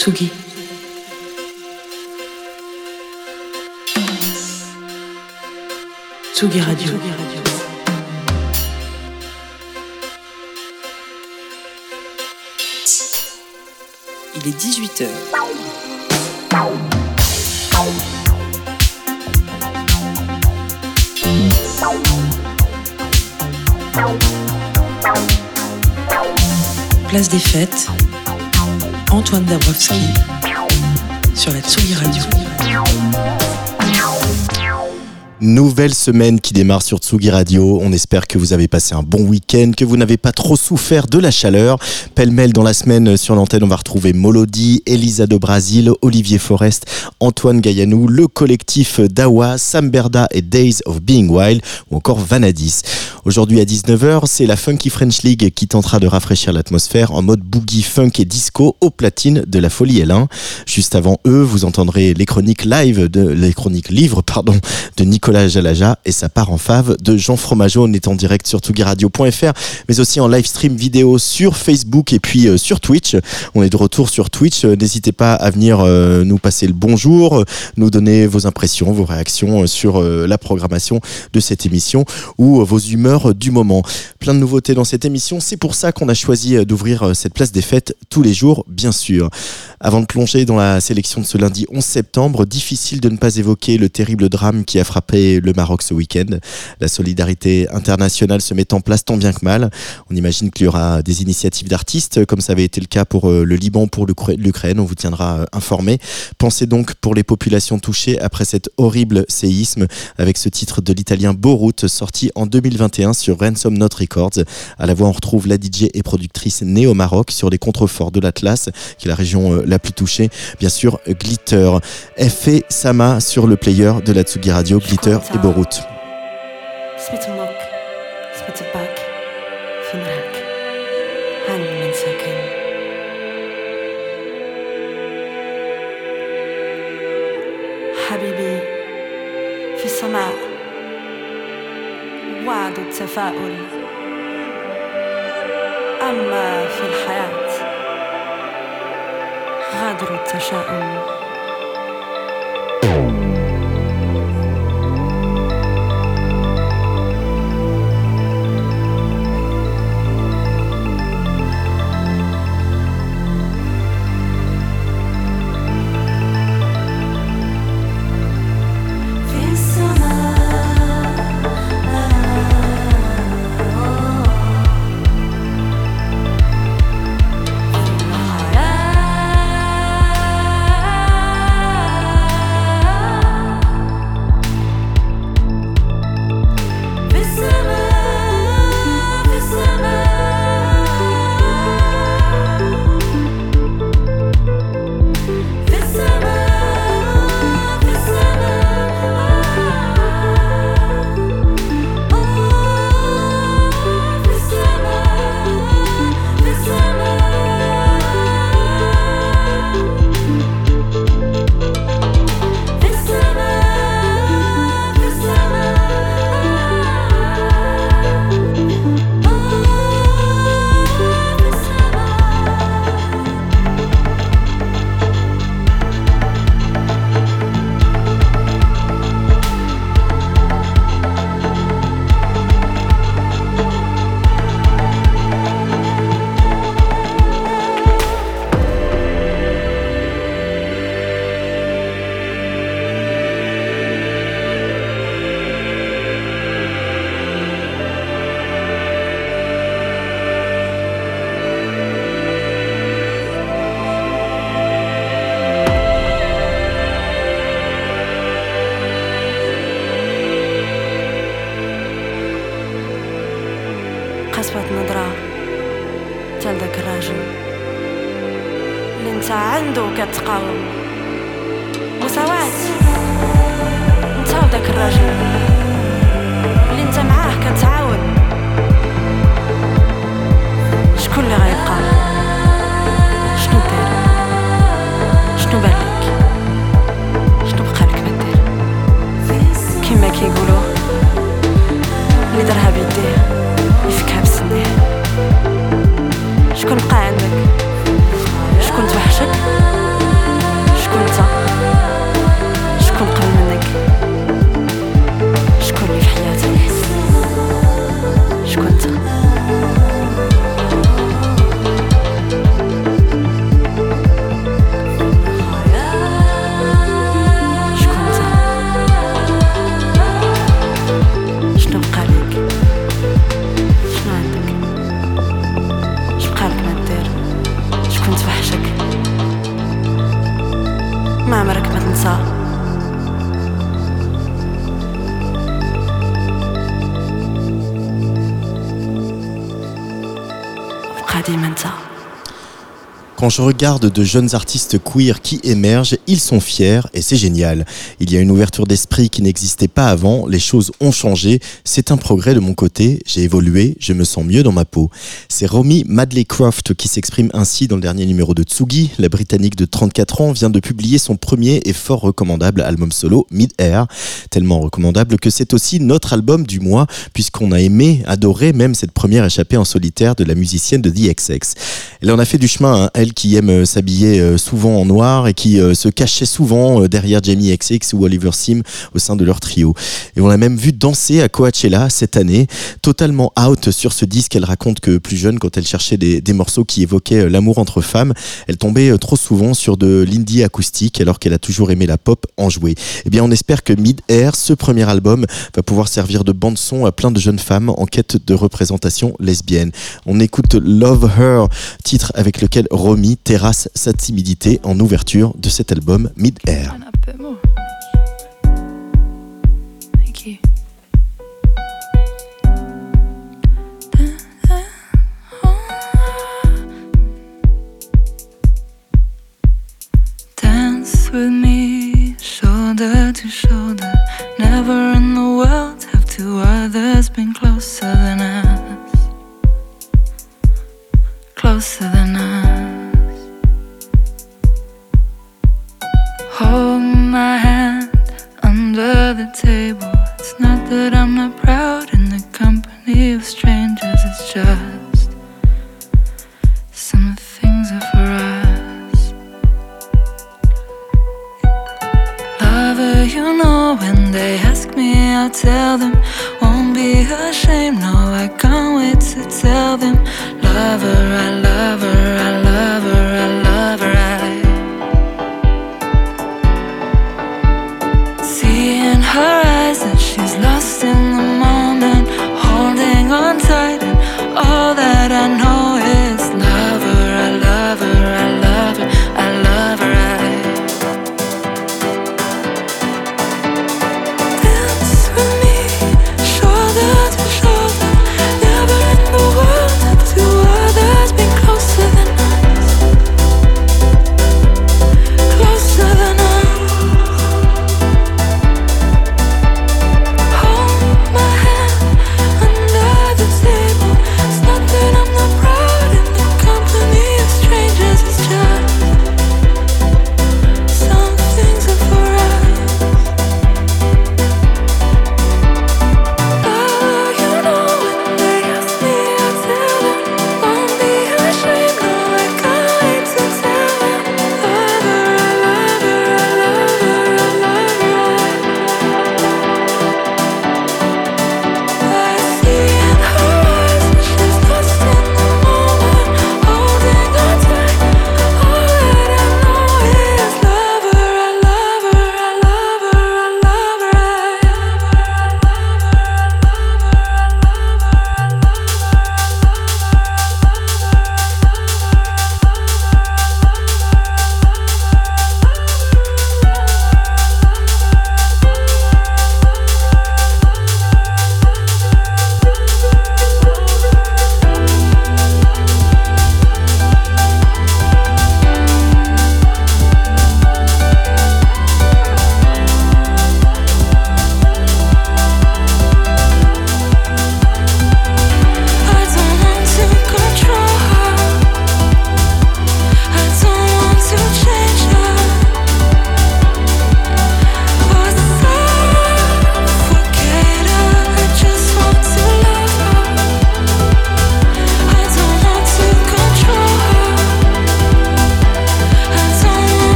Tsugi. Tsugi Radio. Il est 18h. Place des fêtes. Antoine Dabrowski sur la Tsugi Radio. Nouvelle semaine qui démarre sur Tsugi Radio. On espère que vous avez passé un bon week-end, que vous n'avez pas trop souffert de la chaleur. Pêle-mêle dans la semaine sur l'antenne, on va retrouver Molody, Elisa de Brasil, Olivier Forest, Antoine Gaillanou, le collectif Dawa, Sam Berda et Days of Being Wild ou encore Vanadis. Aujourd'hui à 19h, c'est la Funky French League qui tentera de rafraîchir l'atmosphère en mode boogie, funk et disco au platine de la Folie L1. Juste avant eux, vous entendrez les chroniques live de les chroniques livres pardon de Nicolas Jalaja et sa part en fave de Jean Fromageau. On est en direct sur tugiradio.fr, mais aussi en live stream vidéo sur Facebook et puis euh, sur Twitch. On est de retour sur Twitch. Euh, N'hésitez pas à venir euh, nous passer le bonjour, nous donner vos impressions, vos réactions sur la programmation de cette émission ou vos humeurs du moment. Plein de nouveautés dans cette émission. C'est pour ça qu'on a choisi d'ouvrir cette place des fêtes tous les jours, bien sûr. Avant de plonger dans la sélection de ce lundi 11 septembre, difficile de ne pas évoquer le terrible drame qui a frappé le Maroc ce week-end. La solidarité internationale se met en place tant bien que mal. On imagine qu'il y aura des initiatives d'artistes, comme ça avait été le cas pour euh, le Liban, pour l'Ukra- l'Ukraine. On vous tiendra euh, informé. Pensez donc pour les populations touchées après cet horrible séisme avec ce titre de l'italien Borut sorti en 2021 sur Ransom Note Records. À la voix, on retrouve la DJ et productrice née au Maroc sur les contreforts de l'Atlas, qui est la région euh, la plus touchée. Bien sûr, Glitter. F et Sama sur le player de la Tsugi Radio, Glitter et Borut. سميت امك سميت باك فين راك هاني من ساكن حبيبي في السماء وعد التفاؤل أما في غادر التشاؤم Quand je regarde de jeunes artistes queer qui émergent, ils sont fiers et c'est génial. Il y a une ouverture d'esprit qui n'existait pas avant, les choses ont changé, c'est un progrès de mon côté, j'ai évolué, je me sens mieux dans ma peau. C'est Romy Madley Croft qui s'exprime ainsi dans le dernier numéro de Tsugi. La Britannique de 34 ans vient de publier son premier et fort recommandable album solo, Mid-Air. Tellement recommandable que c'est aussi notre album du mois, puisqu'on a aimé, adoré même cette première échappée en solitaire de la musicienne de The XX. Elle en a fait du chemin, hein, elle qui aime euh, s'habiller euh, souvent en noir et qui euh, se cachait souvent derrière Jamie XX ou Oliver Sim au sein de leur trio. Et on l'a même vu danser à Coachella cette année, totalement out sur ce disque. Elle raconte que plus jeune, quand elle cherchait des, morceaux qui évoquaient l'amour entre femmes, elle tombait trop souvent sur de l'indie acoustique alors qu'elle a toujours aimé la pop en jouer. Eh bien, on espère que Mid Air, ce premier album, va pouvoir servir de bande son à plein de jeunes femmes en quête de représentation lesbienne. On écoute Love Her, titre avec lequel Romy terrasse sa timidité en ouverture de cet album Mid-Air. Dance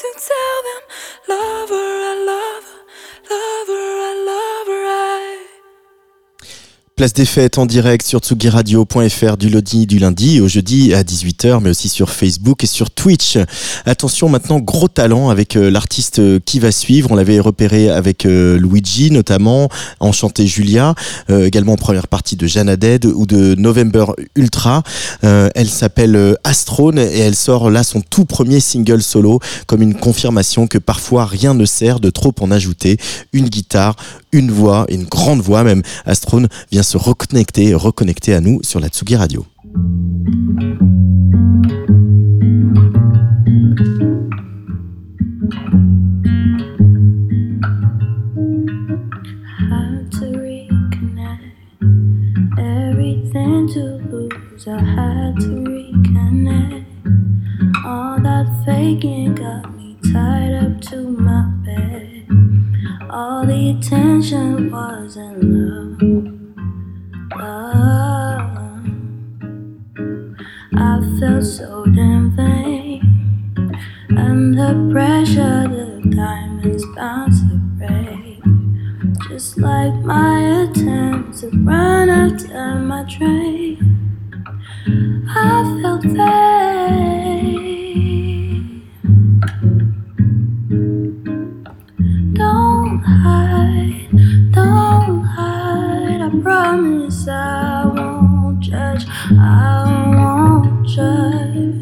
to tell them love. Place des fêtes en direct sur tsugiradio.fr du lundi, du lundi au jeudi à 18h, mais aussi sur Facebook et sur Twitch. Attention maintenant, gros talent avec euh, l'artiste qui va suivre. On l'avait repéré avec euh, Luigi notamment, Enchanté Julia, euh, également en première partie de Jana Dead ou de November Ultra. elle s'appelle Astrone et elle sort là son tout premier single solo comme une confirmation que parfois rien ne sert de trop en ajouter. Une guitare, une voix, une grande voix même. Astrone vient se reconnecter, reconnecter à nous sur la Tsugi Radio. Got me tied up to my. All the attention was in love. Oh, I felt so damn vain, and the pressure the diamonds bound to break. Just like my attempt to run after my train, I felt vain. Hide, don't hide. I promise I won't judge. I won't judge.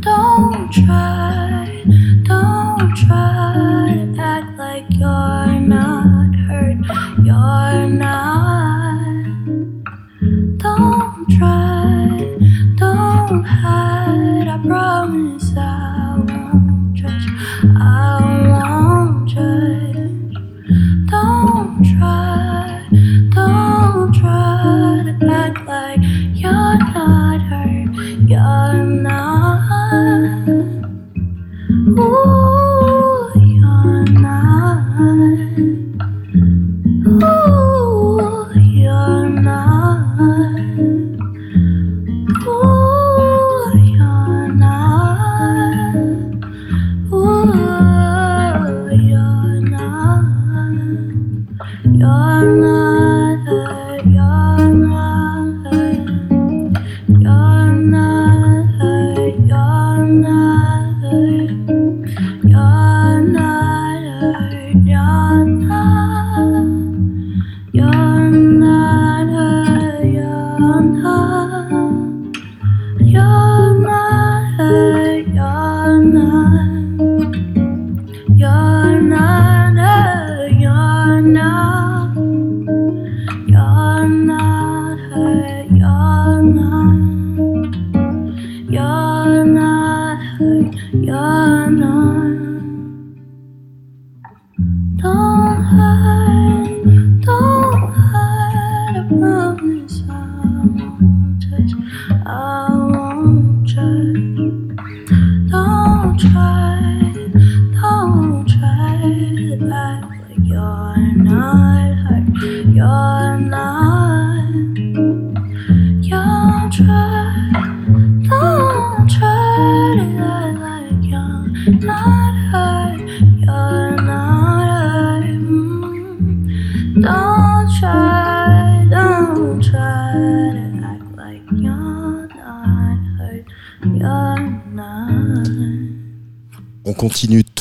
Don't try, don't try to act like you're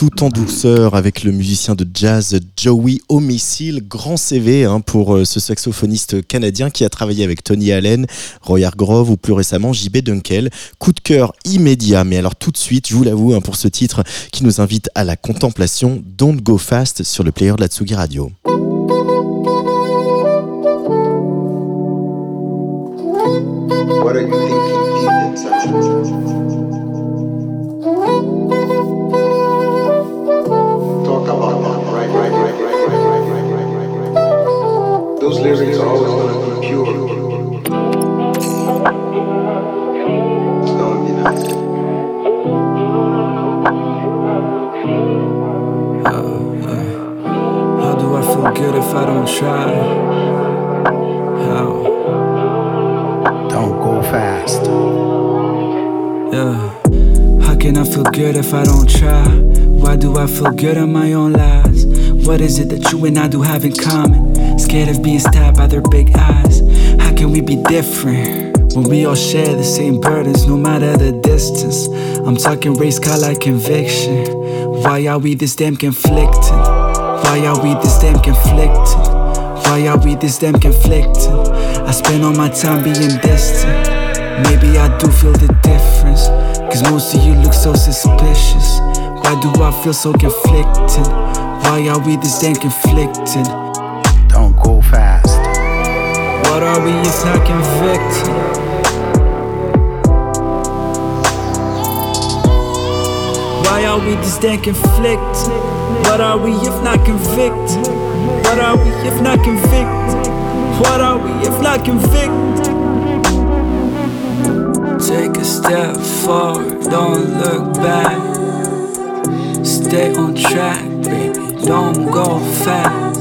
tout en douceur avec le musicien de jazz Joey Homicile, grand CV hein, pour euh, ce saxophoniste canadien qui a travaillé avec Tony Allen, Roy Hargrove ou plus récemment JB Dunkel. Coup de cœur immédiat, mais alors tout de suite, je vous l'avoue, hein, pour ce titre qui nous invite à la contemplation, Don't Go Fast sur le player de la Tsugi Radio. Lyrics are always gonna be pure. It's gonna be nice. Uh, how do I feel good if I don't try? How? Don't go fast. Yeah. How can I feel good if I don't try? Why do I feel good on my own lies? What is it that you and I do have in common? Scared of being stabbed by their big eyes. How can we be different? When we all share the same burdens, no matter the distance. I'm talking race, color, conviction. Why are we this damn conflicted? Why are we this damn conflicted? Why are we this damn conflicted? I spend all my time being distant. Maybe I do feel the difference. Cause most of you look so suspicious. Why do I feel so conflicted? Why are we this damn conflicted? What are we if not convicted? Why are we this damn conflicted? What are we if not convicted? What are we if not convicted? What are we if not convicted? Take a step forward, don't look back. Stay on track, baby, don't go fast.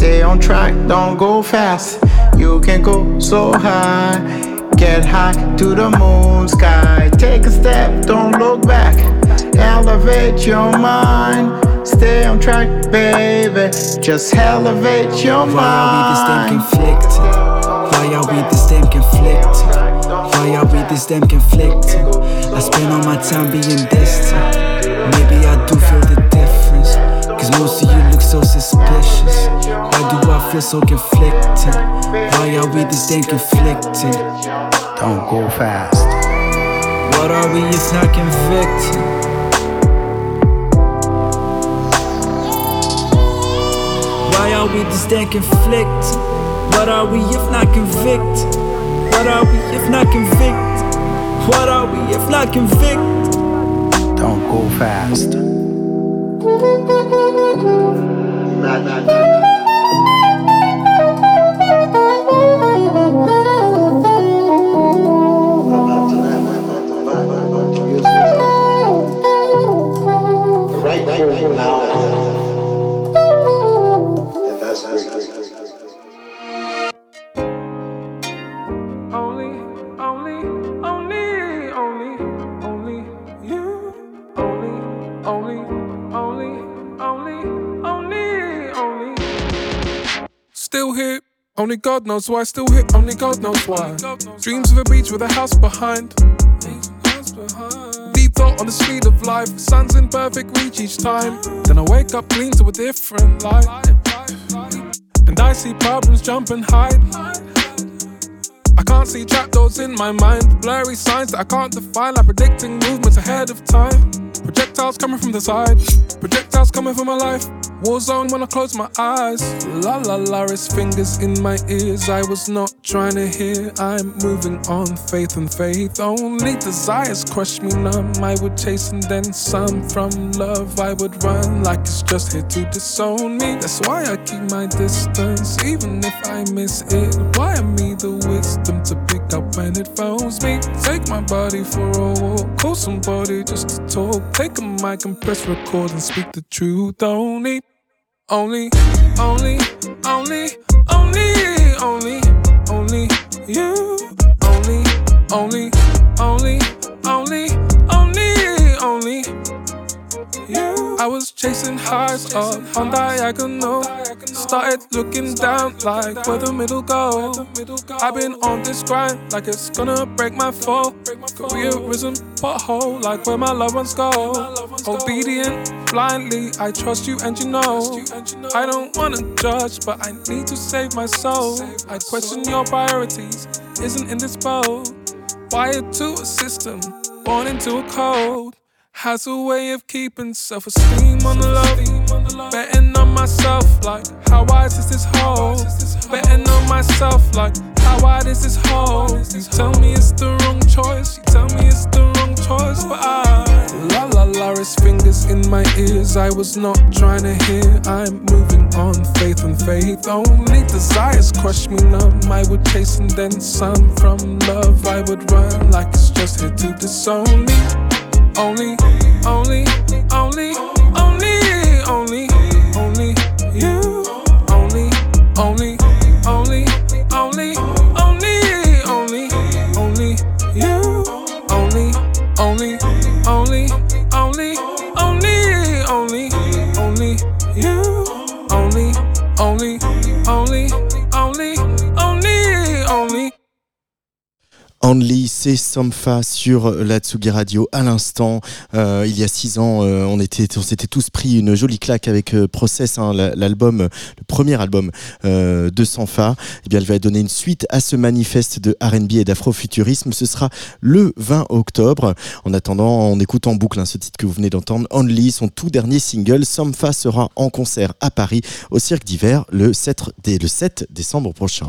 Stay on track, don't go fast. You can go so high. Get high to the moon sky. Take a step, don't look back. Elevate your mind. Stay on track, baby. Just elevate your mind. Why are we this damn conflicted? Why are we this damn conflicted? Why are we this damn conflicted? I spend all my time being distant. Maybe I do feel the difference. Cause most of you look so suspicious. Why do I feel so conflicted? Why are we this damn conflicted? Don't go fast. What are we if not convicted? Why are we this damn conflicted? What are we if not convicted? What are we if not convicted? What are we if not convicted? Don't go fast. nada. Only God knows why. I still here. Only God knows why. Dreams of a beach with a house behind. Deep thought on the speed of life. Sun's in perfect reach each time. Then I wake up clean to a different light. And I see problems jump and hide. I can't see trapdoors in my mind. Blurry signs that I can't define, like predicting movements ahead of time. Projectiles coming from the side, projectiles coming from my life. War zone when I close my eyes. La la la, it's fingers in my ears. I was not trying to hear. I'm moving on, faith and faith. Only desires crush me numb. I would chase and then some from love. I would run like it's just here to disown me. That's why I keep my distance, even if I miss it. Why me the wisdom to pick up when it phones me? Take my body for a walk, call somebody just to talk. Take a mic and press record and speak the truth. Only, only, only, only, only, only, only you. Only, only, only, I was chasing highs up on diagonal. Started looking down like where the middle go. I've been on this grind like it's gonna break my fall. Career risen pothole like where my loved ones go. Obedient blindly, I trust you and you know. I don't wanna judge, but I need to save my soul. I question your priorities, isn't in this boat. Wired to a system, born into a code. Has a way of keeping self esteem on the low. Betting on myself, like, how wise is this hoe? Betting on myself, like, How wide is this hole? You tell me it's the wrong choice. You tell me it's the wrong choice, but I. La la la, his fingers in my ears. I was not trying to hear. I'm moving on, faith and faith. Only desires crush me numb. I would chase and then some from love. I would run like it's just here to disown me. Only, only, only, Only, c'est Somfa sur la Tsugi Radio à l'instant. Euh, il y a six ans, euh, on était, on s'était tous pris une jolie claque avec euh, Process, hein, la- l'album, le premier album de Somfa. Eh bien, elle va donner une suite à ce manifeste de R&B et d'afrofuturisme. Ce sera le 20 octobre. En attendant, on écoute en boucle hein, ce titre que vous venez d'entendre, Only, son tout dernier single. Somfa sera en concert à Paris au Cirque d'hiver le 7, dé- le 7 décembre prochain.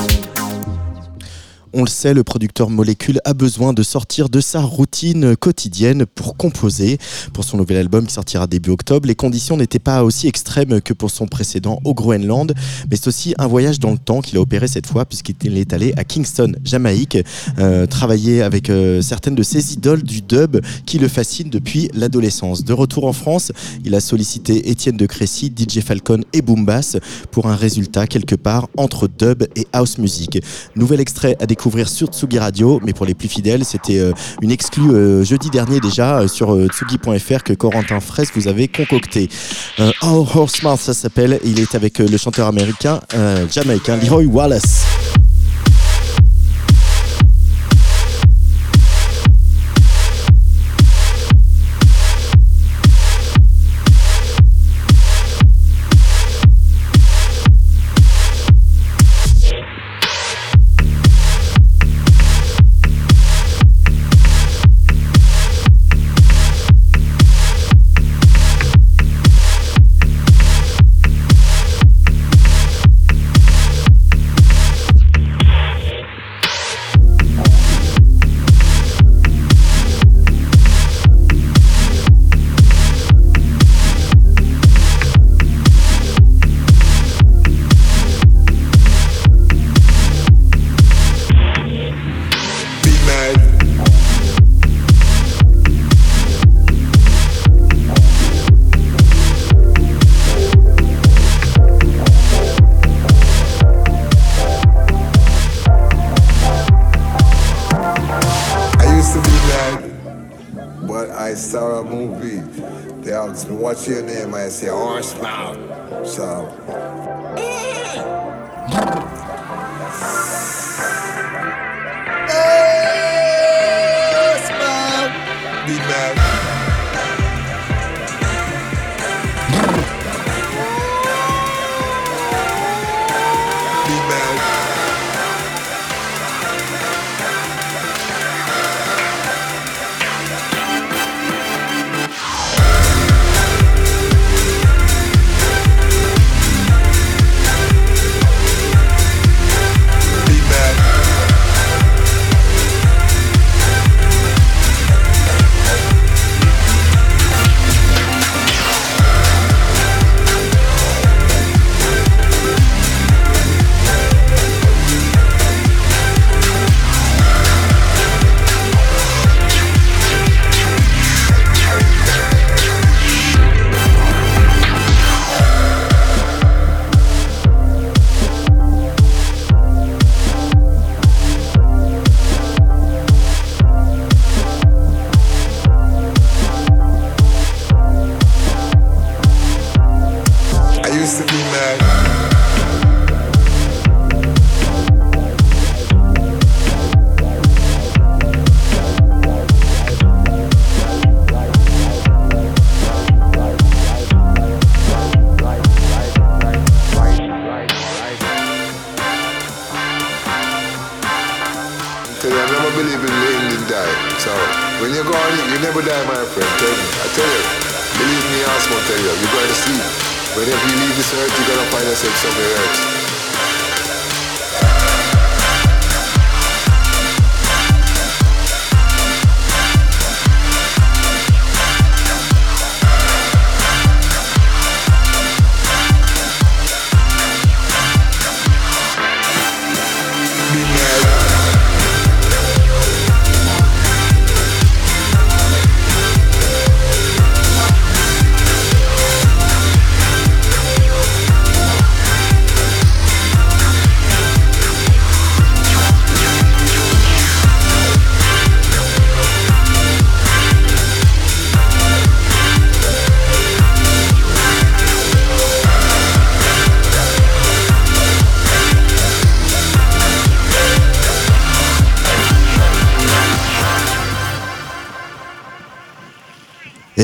On le sait, le producteur Molécule a besoin de sortir de sa routine quotidienne pour composer. Pour son nouvel album qui sortira début octobre, les conditions n'étaient pas aussi extrêmes que pour son précédent au Groenland, mais c'est aussi un voyage dans le temps qu'il a opéré cette fois puisqu'il est allé à Kingston, Jamaïque, euh, travailler avec euh, certaines de ses idoles du dub qui le fascinent depuis l'adolescence. De retour en France, il a sollicité Étienne de Crécy, DJ Falcon et Boombass pour un résultat quelque part entre dub et house music. Nouvel extrait à découvrir sur Tsugi Radio, mais pour les plus fidèles, c'était euh, une exclue euh, jeudi dernier déjà euh, sur tsugi.fr que Corentin Fraisse vous avait concocté. All Horseman, ça s'appelle, il est avec le chanteur américain, jamaïcain Leroy Wallace.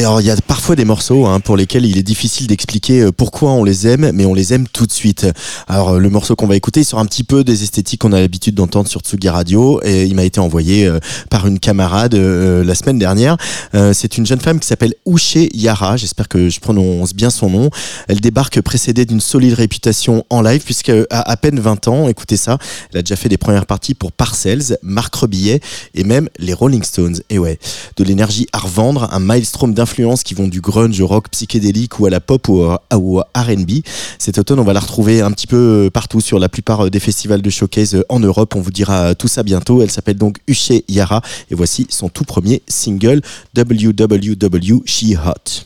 Alors, il y a parfois des morceaux hein, pour lesquels il est difficile d'expliquer euh, pourquoi on les aime, mais on les aime tout de suite. Alors, euh, le morceau qu'on va écouter, il sort un petit peu des esthétiques qu'on a l'habitude d'entendre sur Tsugi Radio, et il m'a été envoyé euh, par une camarade la semaine dernière. C'est une jeune femme qui s'appelle Uche Yara, j'espère que je prononce bien son nom. Elle débarque précédée d'une solide réputation en live, puisque à à peine 20 ans, écoutez ça, elle a déjà fait des premières parties pour Parcells, Marc Rebillet, et même les Rolling Stones. Et ouais, de l'énergie à revendre, un maelstrom qui vont du grunge au rock psychédélique ou à la pop ou, ou R&B. Cet automne, on va la retrouver un petit peu partout sur la plupart des festivals de showcase en Europe. On vous dira tout ça bientôt. Elle s'appelle donc Uche Yara et voici son tout premier single WWW She Hot.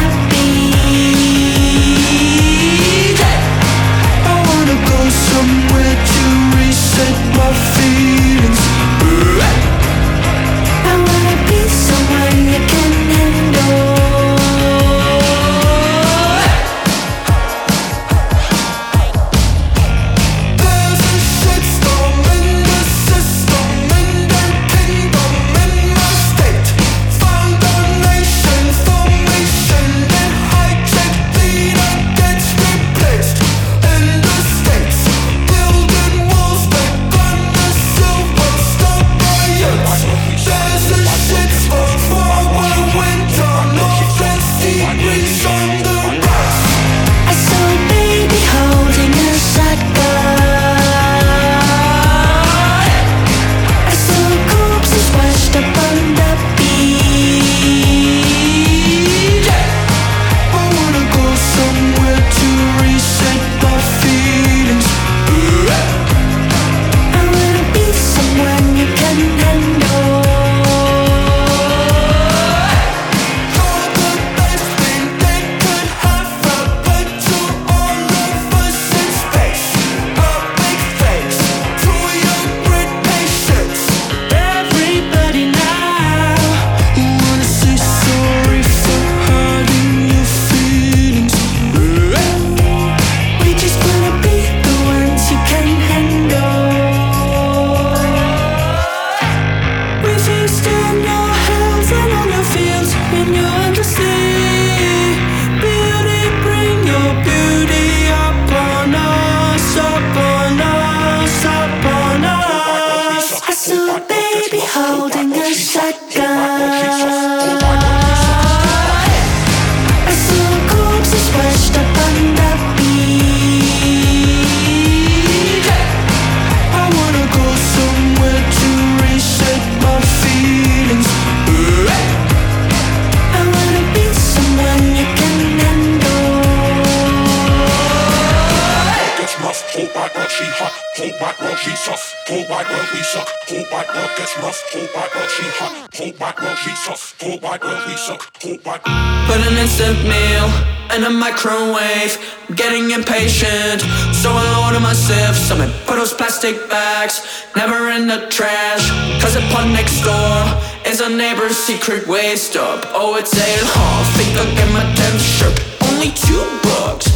Put an instant meal in a microwave. Getting impatient, so I order myself some and put those plastic bags never in the trash. Cause the pub next door is a neighbor's secret waste up. Oh, it's and a half. Think I'll get my tenth shirt. Only two bucks.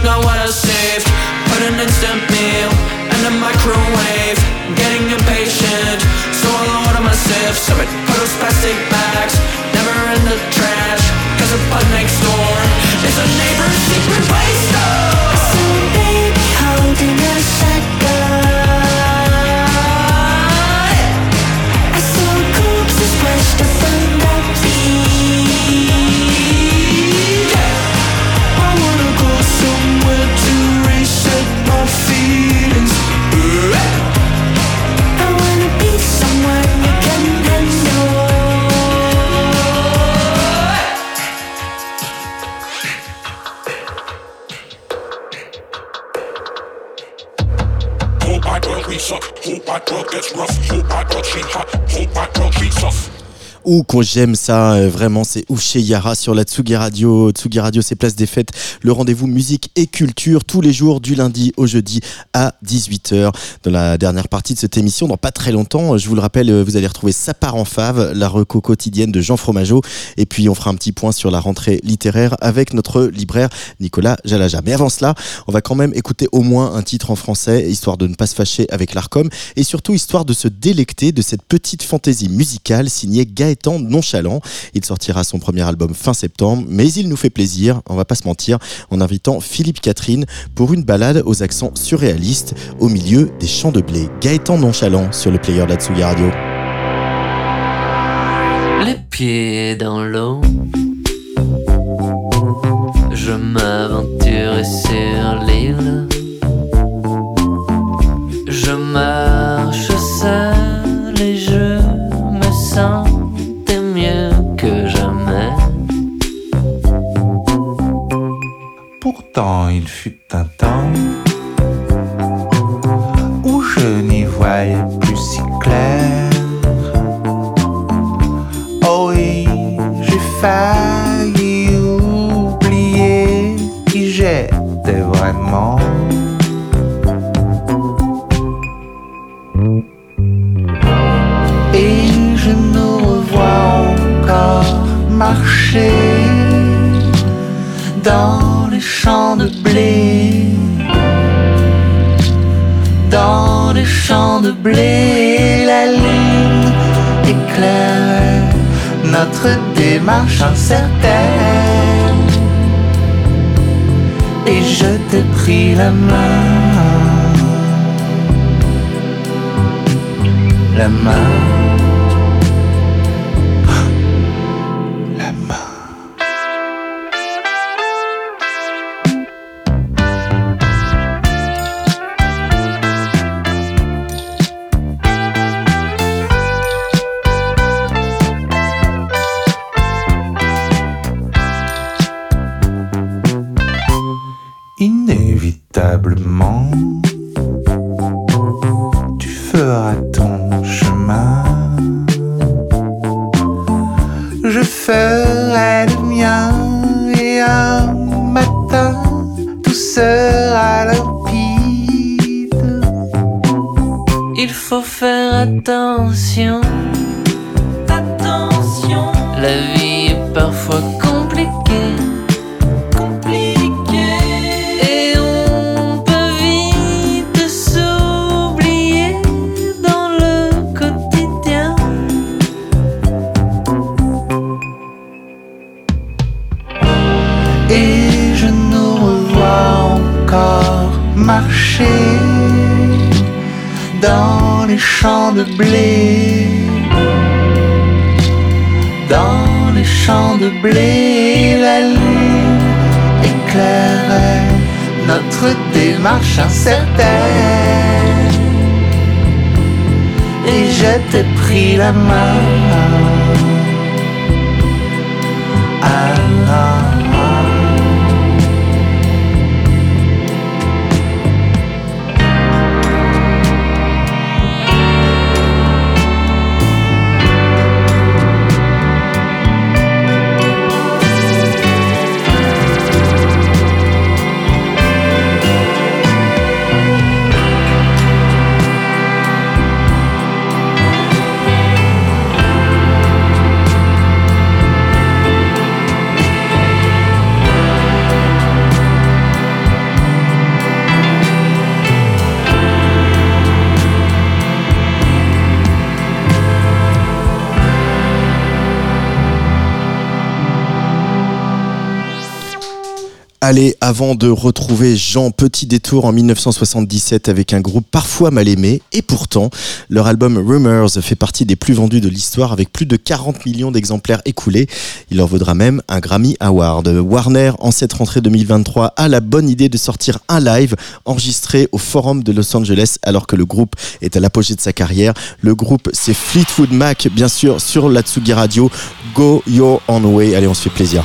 Look what I saved. Put an instant meal in a microwave. Getting impatient, so I order myself some and put those plastic bags never in the trash. Cause the pub next door is a neighbor's secret up. baby holding a shotgun. Suck. Whole white world gets rough. Whole white world, she hot. Whole white world, we soft. Ou qu'on j'aime ça, euh, vraiment, c'est Ouché Yara sur la Tsugi Radio. Tsugi Radio, c'est Place des Fêtes, le rendez-vous musique et culture tous les jours du lundi au jeudi à 18h. Dans la dernière partie de cette émission, dans pas très longtemps, je vous le rappelle, euh, vous allez retrouver Sa part en fave, la reco quotidienne de Jean Fromageau. Et puis, on fera un petit point sur la rentrée littéraire avec notre libraire Nicolas Jalaja. Mais avant cela, on va quand même écouter au moins un titre en français, histoire de ne pas se fâcher avec l'ARCOM et surtout histoire de se délecter de cette petite fantaisie musicale signée Gaëtan Nonchalant. Il sortira son premier album fin septembre, mais il nous fait plaisir, on va pas se mentir, en invitant Philippe Catherine pour une balade aux accents surréalistes au milieu des champs de blé. Gaëtan Nonchalant sur le player de la Tsugi Radio. Les pieds dans l'eau, je m'aventurais sur l'île. Je marche Il fut un temps où je n'y voyais plus si clair. Oh oui, j'ai failli oublier qui j'étais vraiment. Et je nous revois encore marcher dans les champs de blé. Dans les champs de blé, la lune éclaire notre démarche incertaine. Et je t'ai pris la main, la main. La main. Allez, avant de retrouver Jean Petit Détour en 1977 avec un groupe parfois mal aimé, et pourtant, leur album Rumors fait partie des plus vendus de l'histoire avec plus de 40 millions d'exemplaires écoulés. Il leur vaudra même un Grammy Award. Warner, en cette rentrée 2023, a la bonne idée de sortir un live enregistré au Forum de Los Angeles alors que le groupe est à l'apogée de sa carrière. Le groupe, c'est Fleetwood Mac, bien sûr, sur la Tsugi Radio. Go Your Own Way. Allez, on se fait plaisir.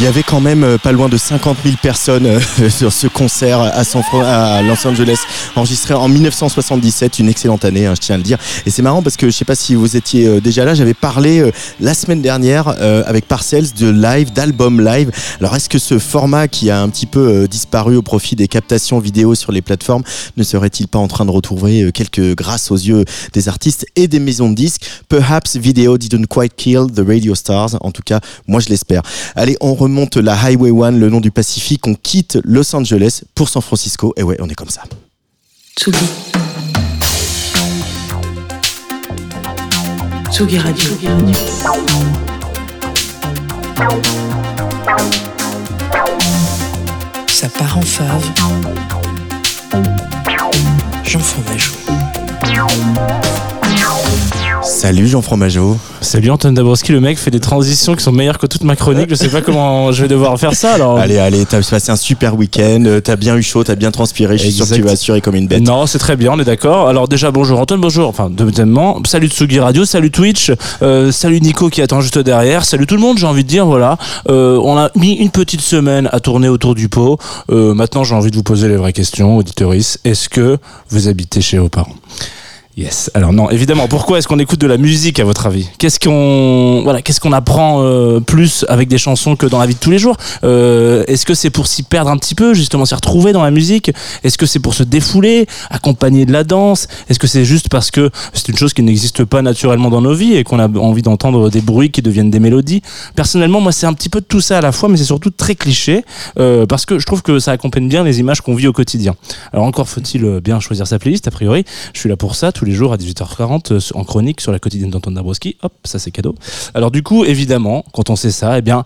Il y avait quand même euh, pas loin de 50 000 personnes euh, sur ce concert à, San à Los Angeles, enregistré en 1977, une excellente année, hein, je tiens à le dire. Et c'est marrant parce que je sais pas si vous étiez euh, déjà là, j'avais parlé la semaine dernière avec Parcells de live, d'album live. Alors est-ce que ce format qui a un petit peu disparu au profit des captations vidéo sur les plateformes ne serait-il pas en train de retrouver quelques grâces aux yeux des artistes et des maisons de disques? Perhaps video didn't quite kill the radio stars. En tout cas, moi je l'espère. Allez, on remonte la Highway 1, le nom du Pacifique. On quitte Los Angeles pour San Francisco. Et ouais, on est comme ça. Tsugi. Tsugi Radio. Ça part en fave. Jean Fromageau. Salut Jean Fromageau. Salut Antoine Dabrowski, le mec fait des transitions qui sont meilleures que toute ma chronique. Je sais pas comment je vais devoir faire ça alors. Allez, allez, t'as passé un super week-end, euh, t'as bien eu chaud, t'as bien transpiré, je suis sûr que tu vas assurer comme une bête. Non, c'est très bien, on est d'accord. Alors déjà, bonjour Antoine, bonjour. Enfin, deuxièmement, salut Tsugi Radio, salut Twitch, euh, salut Nico qui attend juste derrière, salut tout le monde, j'ai envie de dire, voilà. Euh, on a mis une petite semaine à tourner autour du pot. Euh, maintenant, j'ai envie de vous poser les vraies questions, auditoris. Est-ce que vous habitez chez vos parents? Yes. Alors non, évidemment. Pourquoi est-ce qu'on écoute de la musique à votre avis? Qu'est-ce qu'on voilà, qu'est-ce qu'on apprend euh, plus avec des chansons que dans la vie de tous les jours? Euh, Est-ce que c'est pour s'y perdre un petit peu, justement s'y retrouver dans la musique? Est-ce que c'est pour se défouler, accompagner de la danse? Est-ce que c'est juste parce que c'est une chose qui n'existe pas naturellement dans nos vies et qu'on a envie d'entendre des bruits qui deviennent des mélodies? Personnellement, moi, c'est un petit peu tout ça à la fois, mais c'est surtout très cliché euh, parce que je trouve que ça accompagne bien les images qu'on vit au quotidien. Alors encore faut-il euh, bien choisir sa playlist. A priori, je suis là pour ça tous les jours à 18h40 euh, en chronique sur la quotidienne d'Antoine Dabrowski. Hop, ça c'est cadeau. Alors du coup, évidemment, quand on sait ça, eh bien,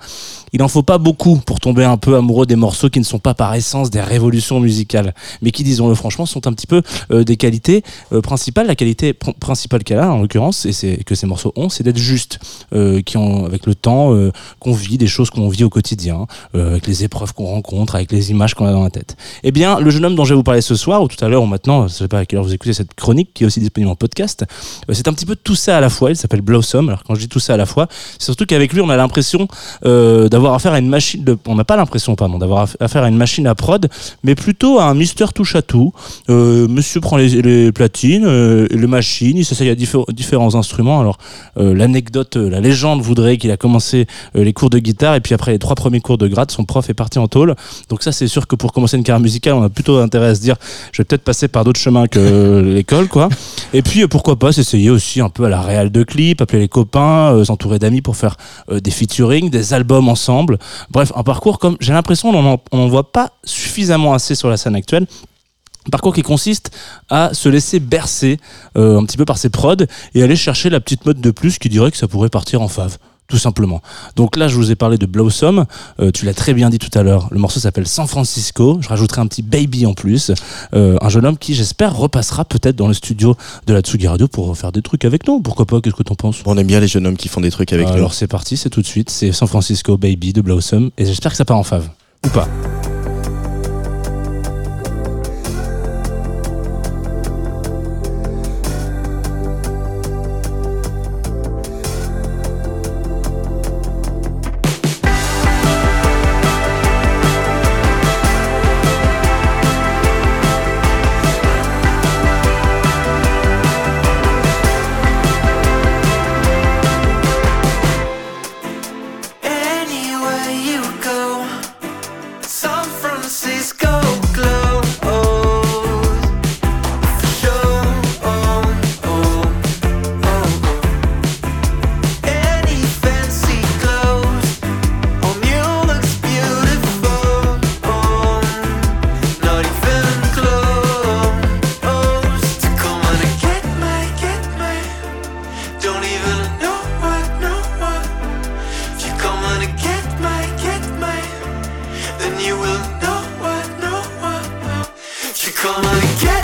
il en faut pas beaucoup pour tomber un peu amoureux des morceaux qui ne sont pas par essence des révolutions musicales, mais qui, disons-le franchement, sont un petit peu euh, des qualités euh, principales. La qualité pr- principale qu'elle a, en l'occurrence, et que ces morceaux ont, c'est d'être justes, euh, qui avec le temps, qu'on vit des choses qu'on vit au quotidien, avec les épreuves qu'on rencontre, avec les images qu'on a dans la tête. Eh bien, le jeune homme dont je vais vous parler ce soir, ou tout à l'heure, ou maintenant, je sais pas à quelle heure vous écoutez cette chronique, qui est aussi disponible en podcast, c'est un petit peu tout ça à la fois. Il s'appelle Blossom. Alors quand je dis tout ça à la fois, c'est surtout qu'avec lui, on a l'impression euh, d'avoir affaire à une machine. On n'a pas l'impression, pardon, d'avoir aff- affaire à une machine à prod, mais plutôt à un Mister touche à tout. Euh, monsieur prend les, platines, euh, les machines, il s'essaye à diffé- différents instruments. Alors euh, l'anecdote, euh, la légende voudrait qu'il a commencé les cours de guitare et puis après les trois premiers cours de grade, son prof est parti en tôle. Donc ça, c'est sûr que pour commencer une carrière musicale, on a plutôt intérêt à se dire, je vais peut-être passer par d'autres chemins que l'école, quoi. Et puis pourquoi pas s'essayer aussi un peu à la réal de clips, appeler les copains, s'entourer d'amis pour faire des featuring, des albums ensemble. Bref, un parcours comme j'ai l'impression on n'en voit pas suffisamment assez sur la scène actuelle. Un parcours qui consiste à se laisser bercer euh, un petit peu par ses prods et aller chercher la petite mode de plus qui dirait que ça pourrait partir en fave. Tout simplement. Donc là, je vous ai parlé de Blossom. Euh, tu l'as très bien dit tout à l'heure. Le morceau s'appelle San Francisco. Je rajouterai un petit baby en plus. Euh, un jeune homme qui, j'espère, repassera peut-être dans le studio de la Tsugi Radio pour faire des trucs avec nous. Pourquoi pas Qu'est-ce que t'en penses? On aime bien les jeunes hommes qui font des trucs avec nous. Alors c'est parti, c'est tout de suite. C'est San Francisco Baby de Blossom. Et j'espère que ça part en fave. Ou pas. Come on and get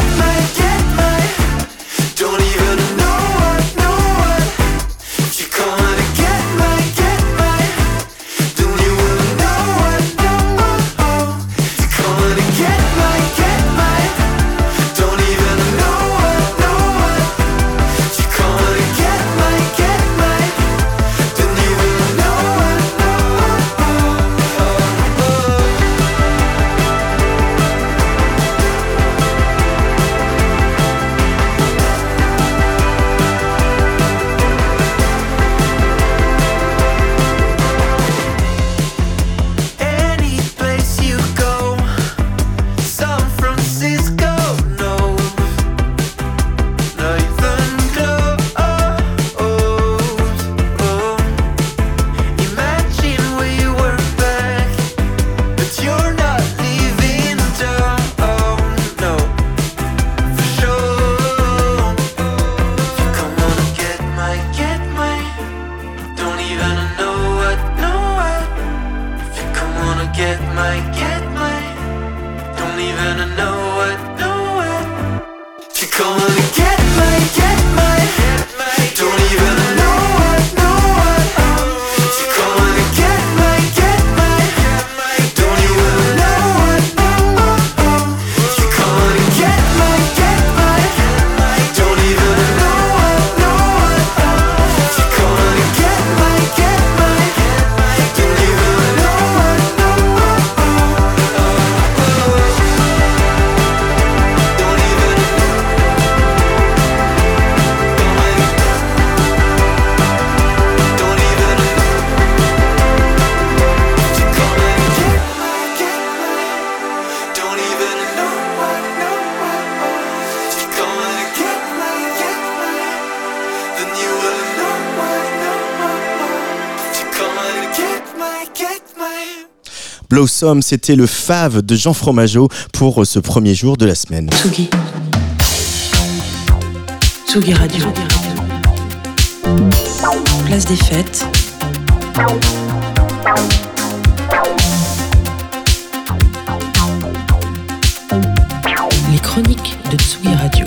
Blossom, c'était le fave de Jean Fromageau pour ce premier jour de la semaine. Tsugi. Tsugi Radio. Place des fêtes. Les chroniques de Tsugi Radio.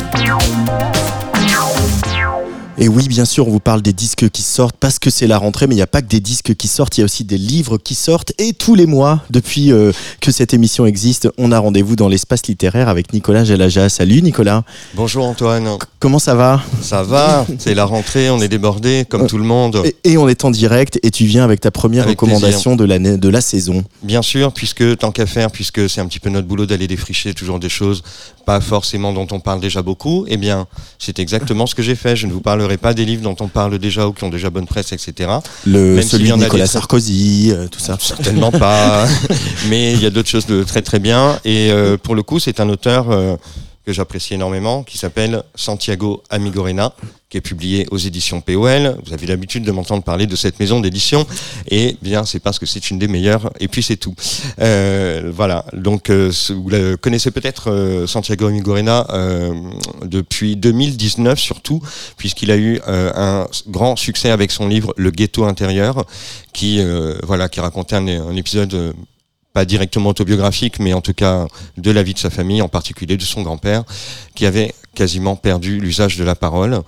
Et oui, bien sûr, on vous parle des disques qui sortent parce que c'est la rentrée, mais il n'y a pas que des disques qui sortent, il y a aussi des livres qui sortent. Et tous les mois, depuis euh, que cette émission existe, on a rendez-vous dans l'espace littéraire avec Nicolas Gelaja. Salut Nicolas. Bonjour Antoine. Comment ça va? Ça va, c'est la rentrée, on est débordé comme tout le monde. et, et on est en direct et tu viens avec ta première Avec recommandation de, l'année- de la saison. Bien sûr, puisque tant qu'à faire, puisque c'est un petit peu notre boulot d'aller défricher toujours des choses, pas forcément dont on parle déjà beaucoup, eh bien, c'est exactement ce que j'ai fait. Je ne vous parlerai pas des livres dont on parle déjà ou qui ont déjà bonne presse, etc. Le, Même celui y de des Nicolas très- Sarkozy, euh, tout ça. Certainement pas. Mais il y a d'autres choses de très très bien. Et euh, pour le coup, c'est un auteur euh, que j'apprécie énormément, qui s'appelle Santiago Amigorena, qui est publié aux éditions POL. Vous avez l'habitude de m'entendre parler de cette maison d'édition. Et bien, c'est parce que c'est une des meilleures. Et puis c'est tout. Euh, voilà. Donc, euh, vous connaissez peut-être euh, Santiago Amigorena euh, depuis 2019 surtout, puisqu'il a eu euh, un grand succès avec son livre Le ghetto intérieur, qui voilà, qui racontait un, épisode pas directement autobiographique, mais en tout cas de la vie de sa famille, en particulier de son grand-père, qui avait quasiment perdu l'usage de la parole.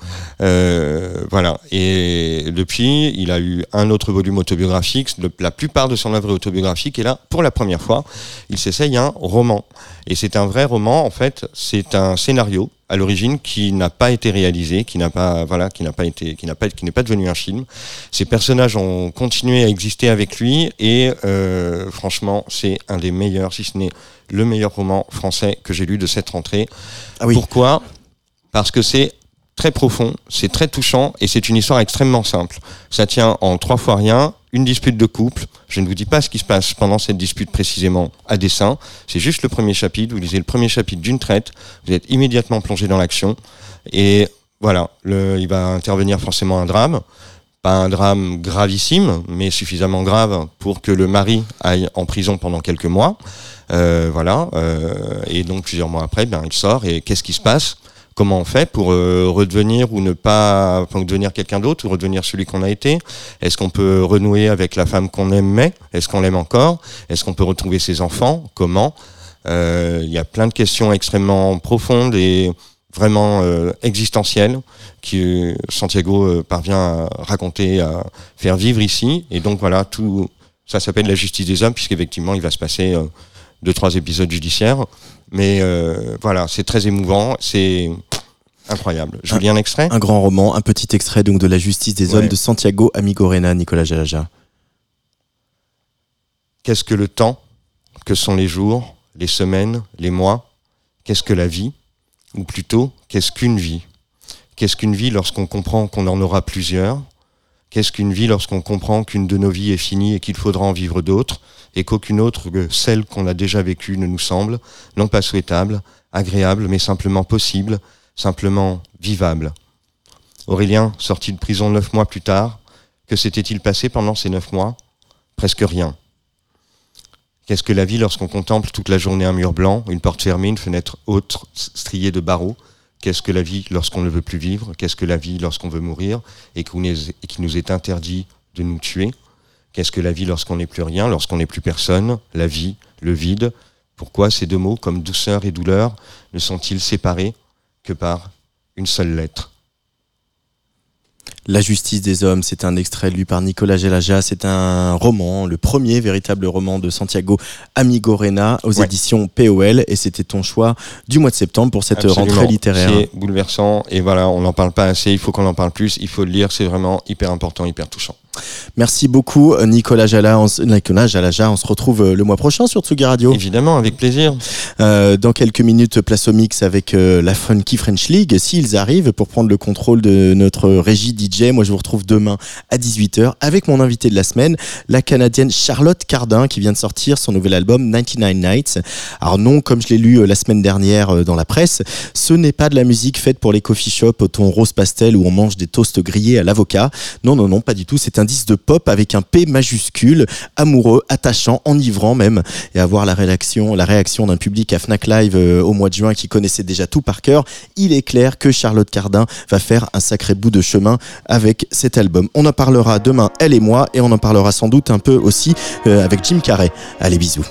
Euh, voilà. Et depuis, il a eu un autre volume autobiographique. La plupart de son œuvre est autobiographique. Et là, pour la première fois, il s'essaye un roman. Et c'est un vrai roman. En fait, c'est un scénario à l'origine qui n'a pas été réalisé, qui n'a pas, voilà, qui n'a pas été, qui n'a pas, qui n'est pas devenu un film. Ces personnages ont continué à exister avec lui et euh, franchement, c'est un des meilleurs, si ce n'est le meilleur roman français que j'ai lu de cette rentrée. Pourquoi? Parce que c'est très profond, c'est très touchant et c'est une histoire extrêmement simple. Ça tient en trois fois rien, une dispute de couple. Je ne vous dis pas ce qui se passe pendant cette dispute précisément à dessein. C'est juste le premier chapitre. Vous lisez le premier chapitre d'une traite. Vous êtes immédiatement plongé dans l'action. Et voilà, il va intervenir forcément un drame. Pas un drame gravissime, mais suffisamment grave pour que le mari aille en prison pendant quelques mois. Euh, voilà. euh, et donc plusieurs mois après, ben, il sort. Et qu'est-ce qui se passe? Comment on fait pour euh, redevenir ou ne pas, enfin, devenir quelqu'un d'autre ou redevenir celui qu'on a été? Est-ce qu'on peut renouer avec la femme qu'on aimait Est-ce qu'on l'aime encore? Est-ce qu'on peut retrouver ses enfants? Comment? Euh, Il y a plein de questions extrêmement profondes et vraiment euh, existentielles que Santiago parvient à raconter, à faire vivre ici. Et donc voilà, tout ça s'appelle la justice des hommes puisqu'effectivement il va se passer deux trois épisodes judiciaires. Mais euh, voilà, c'est très émouvant, c'est incroyable. Je vous lis un extrait. Un grand roman, un petit extrait donc de La justice des Ouais. hommes de Santiago Amigorena, Nicolas Gelaja. Qu'est-ce que le temps Que sont les jours, les semaines, les mois? Qu'est-ce que la vie? Ou plutôt, qu'est-ce qu'une vie? Qu'est-ce qu'une vie lorsqu'on comprend qu'on en aura plusieurs? Qu'est-ce qu'une vie lorsqu'on comprend qu'une de nos vies est finie et qu'il faudra en vivre d'autres et qu'aucune autre que celle qu'on a déjà vécue ne nous semble, non pas souhaitable, agréable, mais simplement possible, simplement vivable. Aurélien, sorti de prison neuf mois plus tard, que s'était-il passé pendant ces neuf mois? Presque rien. Qu'est-ce que la vie lorsqu'on contemple toute la journée un mur blanc, une porte fermée, une fenêtre haute striée de barreaux? Qu'est-ce que la vie lorsqu'on ne veut plus vivre? Qu'est-ce que la vie lorsqu'on veut mourir? Et qu'il nous- et qu'il nous est interdit de nous tuer? Qu'est-ce que la vie lorsqu'on n'est plus rien, lorsqu'on n'est plus personne? La vie, le vide. Pourquoi ces deux mots, comme douceur et douleur, ne sont-ils séparés que par une seule lettre? La justice des hommes, c'est un extrait lu par Nicolas Gelaja. C'est un roman, le premier véritable roman de Santiago Amigorena aux Ouais. éditions POL. Et c'était ton choix du mois de septembre pour cette Absolument. rentrée littéraire. C'est bouleversant et voilà, on n'en parle pas assez, il faut qu'on en parle plus, il faut le lire, c'est vraiment hyper important, hyper touchant. Merci beaucoup euh, Nicolas Jala. On, Jalaja, on se retrouve euh, le mois prochain sur Tsugi Radio. Évidemment, avec plaisir. Euh, dans quelques minutes, place au mix avec euh, la Funky French League. S'ils arrivent pour prendre le contrôle de notre régie DJ, moi je vous retrouve demain à 18h avec mon invité de la semaine, la Canadienne Charlotte Cardin qui vient de sortir son nouvel album 99 Nights. Alors non, comme je l'ai lu euh, la semaine dernière dans la presse, ce n'est pas de la musique faite pour les coffee shops au ton rose pastel où on mange des toasts grillés à l'avocat. Non, non, non, pas du tout. C'est un de pop avec un P majuscule, amoureux, attachant, enivrant même. Et avoir la réaction, la réaction d'un public à Fnac Live euh, au mois de juin qui connaissait déjà tout par cœur, il est clair que Charlotte Cardin va faire un sacré bout de chemin avec cet album. On en parlera demain, elle et moi, et on en parlera sans doute un peu aussi euh, avec Jim Carrey. Allez, bisous.